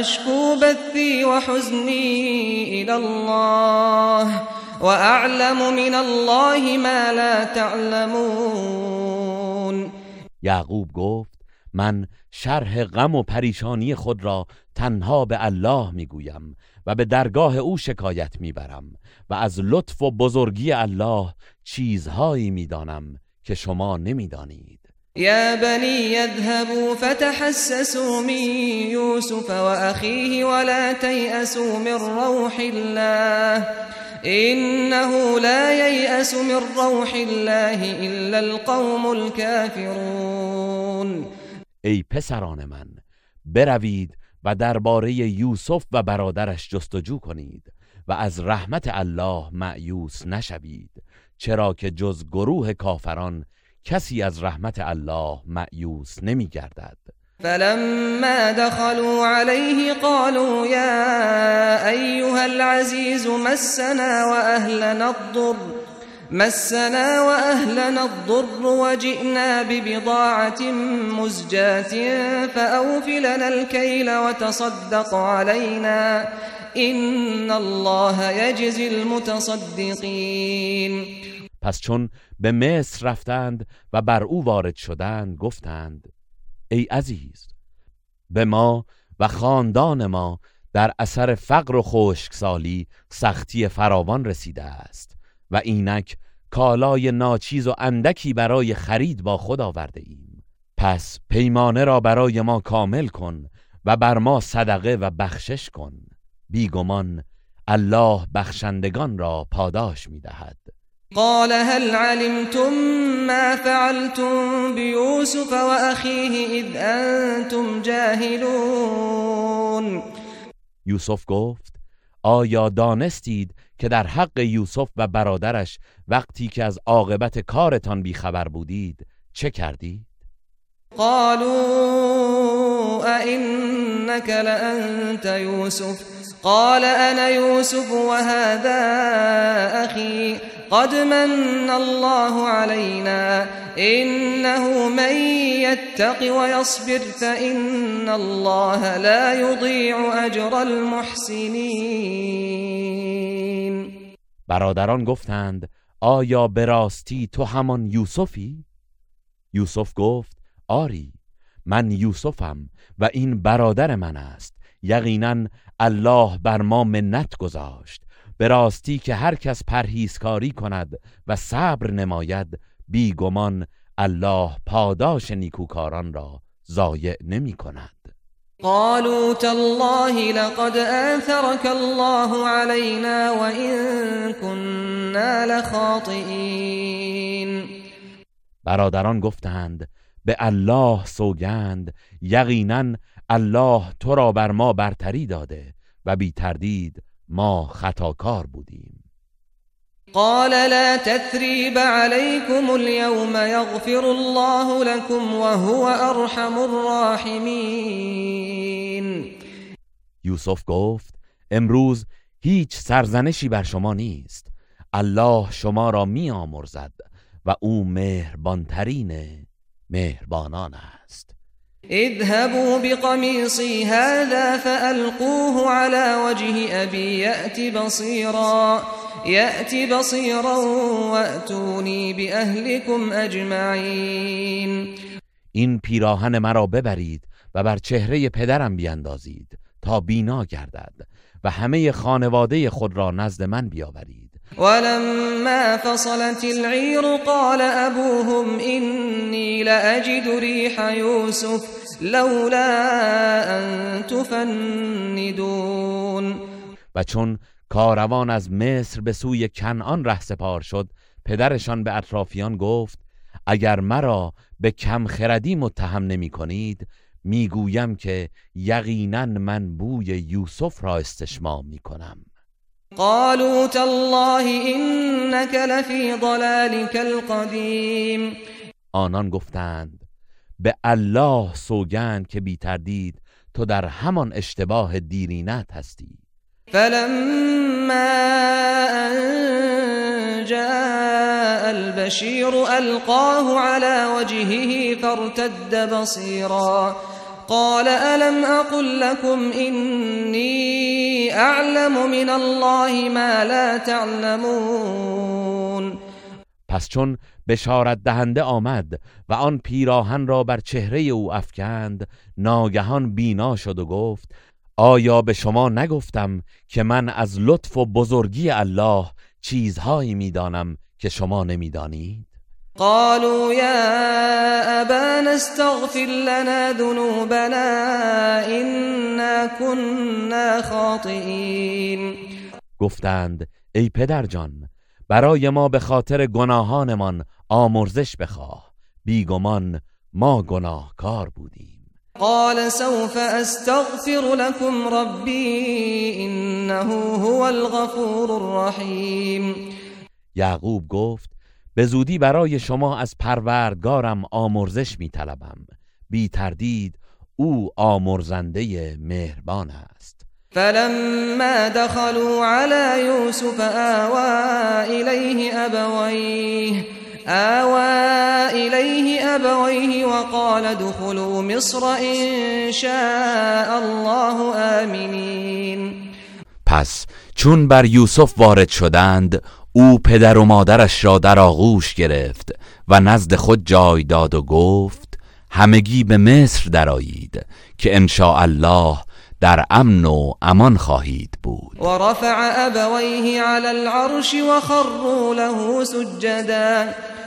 اشكو بثي وحزني الى الله واعلم من الله ما لا تعلمون. یعقوب گفت من شرح غم و پریشانی خود را تنها به الله می‌گویم و به درگاه او شکایت می‌برم و از لطف و بزرگی الله چیزهایی می‌دانم که شما نمی‌دانید. يا بني يذهبوا فتحسسوا من يوسف وأخيه ولا تيأسوا من روح الله إنه لا ييأس من روح الله إلا القوم الكافرون. ای پسران من بروید و درباره یوسف و برادرش جستجو کنید و از رحمت الله معیوس نشوید چرا که جز گروه کافران کسی از رحمت الله معیوس نمی گردد فلما دخلوا عليه قالوا يا أيها العزيز مسنا وأهلنا الضر مسنا وأهلنا الضر وجئنا ببضاعة مزجاة فأوف لنا الكيل وتصدق علينا إن الله يجزي المتصدقين. پس چون به مصر رفتند و بر او وارد شدند گفتند ای عزیز به ما و خاندان ما در اثر فقر و خشکسالی سختی فراوان رسیده است و اینک کالای ناچیز و اندکی برای خرید با خود آورده ایم. پس پیمانه را برای ما کامل کن و بر ما صدقه و بخشش کن. بیگمان الله بخشندگان را پاداش می‌دهد. قال هل علمتم ما فعلتم بيوسف وأخيه إذ أنتم جاهلون؟ یوسف گفت آیا دانستید که در حق یوسف و برادرش وقتی که از عاقبت کارتان بیخبر بودید چه کردید؟ قالوا أئنك لأنت يوسف؟ قال أنا يوسف وهذا أخي. قد من الله علينا إنه من يتق ويصبر فإن الله لا يضيع أجر المحسنين. برادران گفتند آیا به راستی تو همان یوسفی؟ یوسف گفت آری من یوسفم و این برادر من است. یقینا الله بر ما منت گذاشت. به راستی که هر کس پرهیزکاری کند و صبر نماید بیگمان الله پاداش نیکوکاران را ضایع نمی کند. قالوا تالله لقد آثرك الله علينا وإن كنا لخاطئين. برادران گفتند به الله سوگند یقینا الله تو را بر ما برتری داده و بی تردید ما خطاکار بودیم. قال لا تثريب عليكم اليوم يغفر الله لكم وهو ارحم الراحمين. یوسف گفت امروز هیچ سرزنشی بر شما نیست. الله شما را می آمرزد و او مهربانترین مهربانان است. اذهبوا بقميصي هذا فألقوه على وجه أبي يأت بصيرا يأت بصيرا وأتوني بأهلكم أجمعين. این پیراهن مرا ببرید و بر چهره پدرم بیندازید تا بینا گردد و همه خانواده خود را نزد من بیاورید. ولما فصلت العير قال أبوهم إني لأجد ريح يوسف لولا أن تفندون. و چون کاروان از مصر به سوی کنعان رهسپار شد پدرشان به اطرافیان گفت اگر مرا به کم خردی متهم نمی کنید می‌گویم که یقینا من بوی یوسف را استشمام می کنم. قالوا تالله إنك لفي ضلالك القديم. آنان گفتند به الله سوگند که بی تردید تو در همان اشتباه دیرینت هستی. فلما أن جاء البشير ألقاه على وجهه فارتد بصيرا. قال ألم أقل لكم إني أعلم من الله ما لا تعلمون پس چون بشارت دهنده آمد و آن پیراهن را بر چهره او افکند ناگهان بینا شد و گفت آیا به شما نگفتم که من از لطف و بزرگی الله چیزهایی می‌دانم که شما نمی‌دانید؟ قالوا يا أبانا استغفر لنا ذنوبنا إنا كنا خاطئين. گفتند ای پدرجان برای ما به خاطر گناهانمان آمرزش بخواه. بیگمان ما گناهکار بودیم. قال سوف استغفر لكم ربي إنه هو الغفور الرحيم. یعقوب گفت به زودی برای شما از پروردگارم آمرزش می طلبم بی تردید او آمرزنده مهربان است. فلما دخلوا على يوسف آوى إليه أبويه آوى إليه أبويه وقال دخلوا مصر إن شاء الله آمنين. پس چون بر یوسف وارد شدند او پدر و مادرش را در آغوش گرفت و نزد خود جای داد و گفت همگی به مصر درآیید که ان الله در امن و امان خواهید بود. و رفع ابویه علی العرش و خروا له سجدا.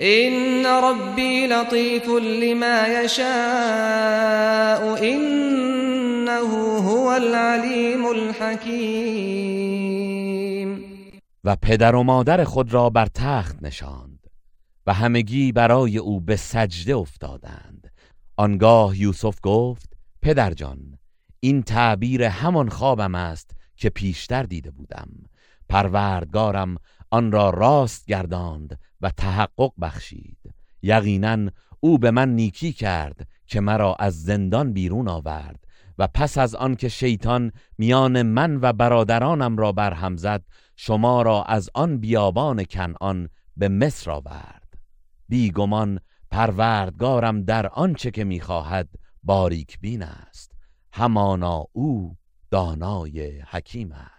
إن ربي لطيف لما يشاء إنه هو العليم الحكيم. و پدر و مادر خود را بر تخت نشاند و همگی برای او به سجده افتادند. آنگاه یوسف گفت پدر جان این تعبیر همان خوابم است که پیشتر دیده بودم. پروردگارم آن را راست گرداند و تحقق بخشید. یقینا او به من نیکی کرد که مرا از زندان بیرون آورد و پس از آن که شیطان میان من و برادرانم را برهم زد شما را از آن بیابان کنعان به مصر آورد. بیگمان پروردگارم در آنچه که می‌خواهد باریک بین است. همانا او دانای حکیم است.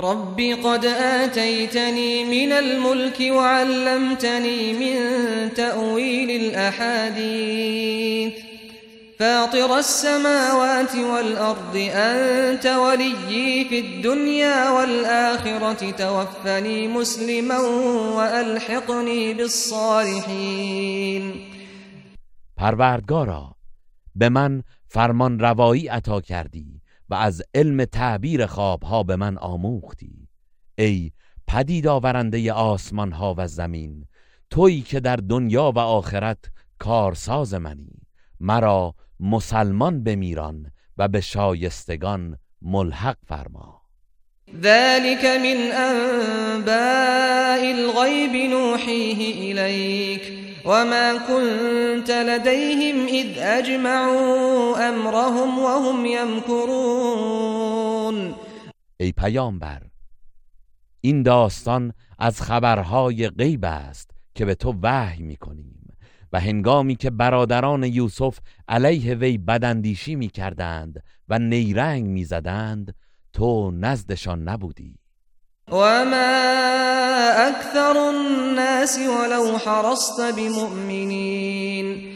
ربي قد آتيتني من الملك وعلمتني من تأويل الأحاديث فاطر السماوات والأرض أنت وليي في الدنيا والآخرة توفني مسلما وألحقني بالصالحين پروردگارا به من فرمان روایی عطا کردی. و از علم تعبیر خوابها به من آموختی. ای پدید آورنده آسمان ها و زمین تویی که در دنیا و آخرت کارساز منی. مرا مسلمان بمیران و به شایستگان ملحق فرما. ذلك من أنباء الغيب نوحيه إليك وما كنت لديهم إذ أجمعوا أمرهم وهم يمكرون. ای پیامبر این داستان از خبرهای غیب است که به تو وحی می‌کنیم و هنگامی که برادران یوسف علیه وی بداندیشی می‌کردند و نیرنگ می‌زدند تو نزدشان نبودی. وما أكثر الناس ولو حرصت بمؤمنين.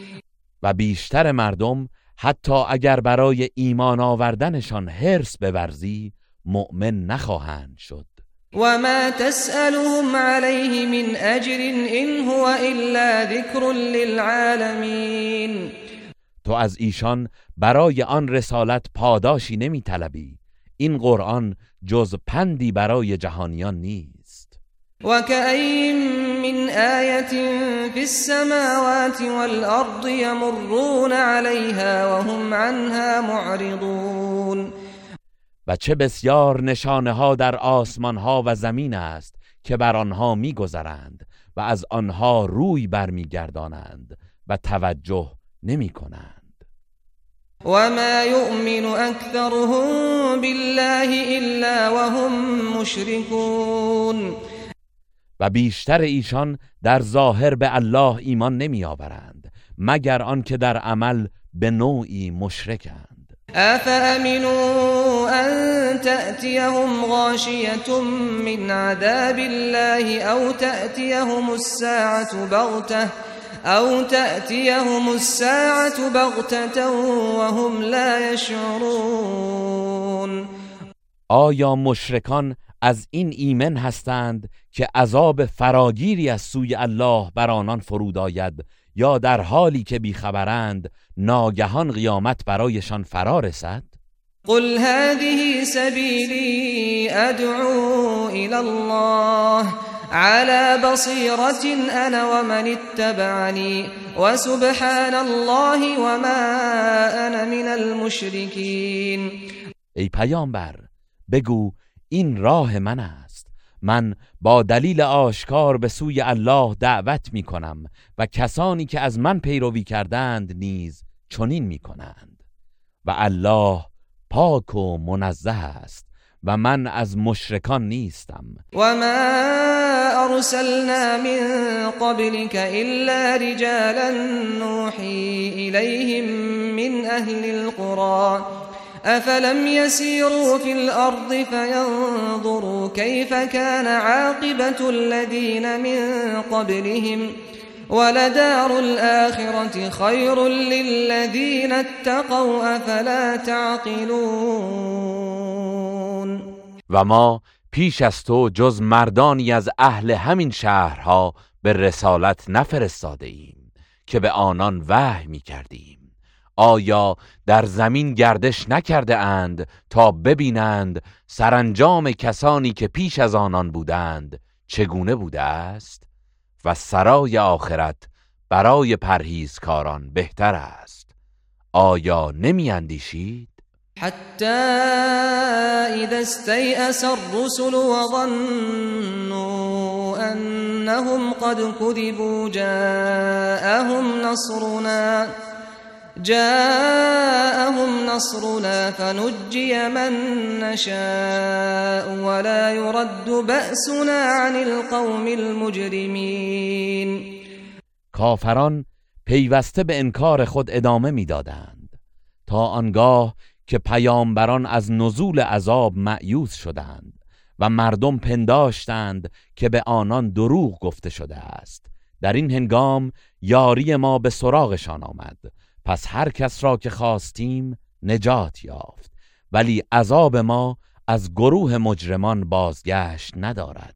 و بیشتر مردم حتی اگر برای ایمان آوردنشان حرس بورزی مؤمن نخواهند شد. وما تسألهم عليه من أجر إن هو إلا ذكر للعالمين. تو از ایشان برای آن رسالت پاداشی نمی طلبی این قرآن جز پندی برای جهانیان نیست. وكأين من آية في السماوات والأرض يمرون عليها وهم عنها معرضون. و چه بسیار نشانه ها در آسمان ها و زمین است که بر آنها میگذرند و از آنها روی برمیگردانند و توجه نمی کنند وما يؤمن أكثرهم بالله إلا وهم مشركون و بیشتر ایشان در ظاهر به الله ایمان نمی آورند مگر آنکه در عمل به نوعی مشرکند. أفأمنوا أن تأتيهم غاشية من عذاب الله أو تأتيهم الساعة بغتة أو تأتيهم الساعة بغتة وهم لا يشعرون. آیا مشرکان از این ایمن هستند که عذاب فراگیری از سوی الله بر آنان فرود آید یا در حالی که بیخبرند ناگهان قیامت برایشان فرا رسد؟ قل هذه سبيلي أدعو إلى الله. على بصيرة أنا ومن اتبعني وسبحان الله وما أنا من المشركين. ای پیامبر بگو این راه من است. من با دلیل آشکار به سوی الله دعوت می کنم و کسانی که از من پیروی کردند نیز چنین می کنند. و الله پاک و منزه است. و من از مشرکان نیستم. وما أرسلنا من قبلك إلا رجالا نوحي إليهم من أهل القرى أفلم يسيروا في الأرض فينظروا كيف كان عاقبة الذين من قبلهم. ولدار الآخرة خير للذين اتقوا أفلا تعقلون. و ما پیش از تو جز مردانی از اهل همین شهرها به رسالت نفرستاده ایم که به آنان وحی می کردیم. آیا در زمین گردش نکرده اند تا ببینند سرانجام کسانی که پیش از آنان بودند چگونه بوده است؟ و سرای آخرت برای پرهیزکاران بهتر است. آیا نمی اندیشید؟ حتى إذا استيأس الرسل وظنوا أنهم قد كذبوا جاءهم نصرنا جاءهم نصرنا فنجي من نشاء ولا يرد بأسنا عن القوم المجرمين. کافران پیوسته به انکار خود ادامه می‌دادند. تا آنگاه که پیامبران از نزول عذاب معیوز شدند و مردم پنداشتند که به آنان دروغ گفته شده است. در این هنگام یاری ما به سراغشان آمد. پس هر کس را که خواستیم نجات یافت. ولی عذاب ما از گروه مجرمان بازگشت ندارد.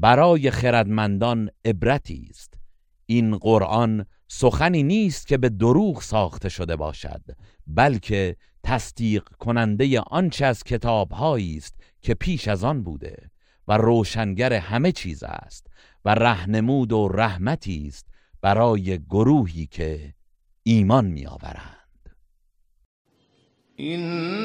برای خردمندان عبرتی است. این قرآن سخنی نیست که به دروغ ساخته شده باشد بلکه تصدیق کننده آنچه از کتابهایی است که پیش از آن بوده و روشنگر همه چیز است و رهنمود و رحمتی است برای گروهی که ایمان میآورند. إن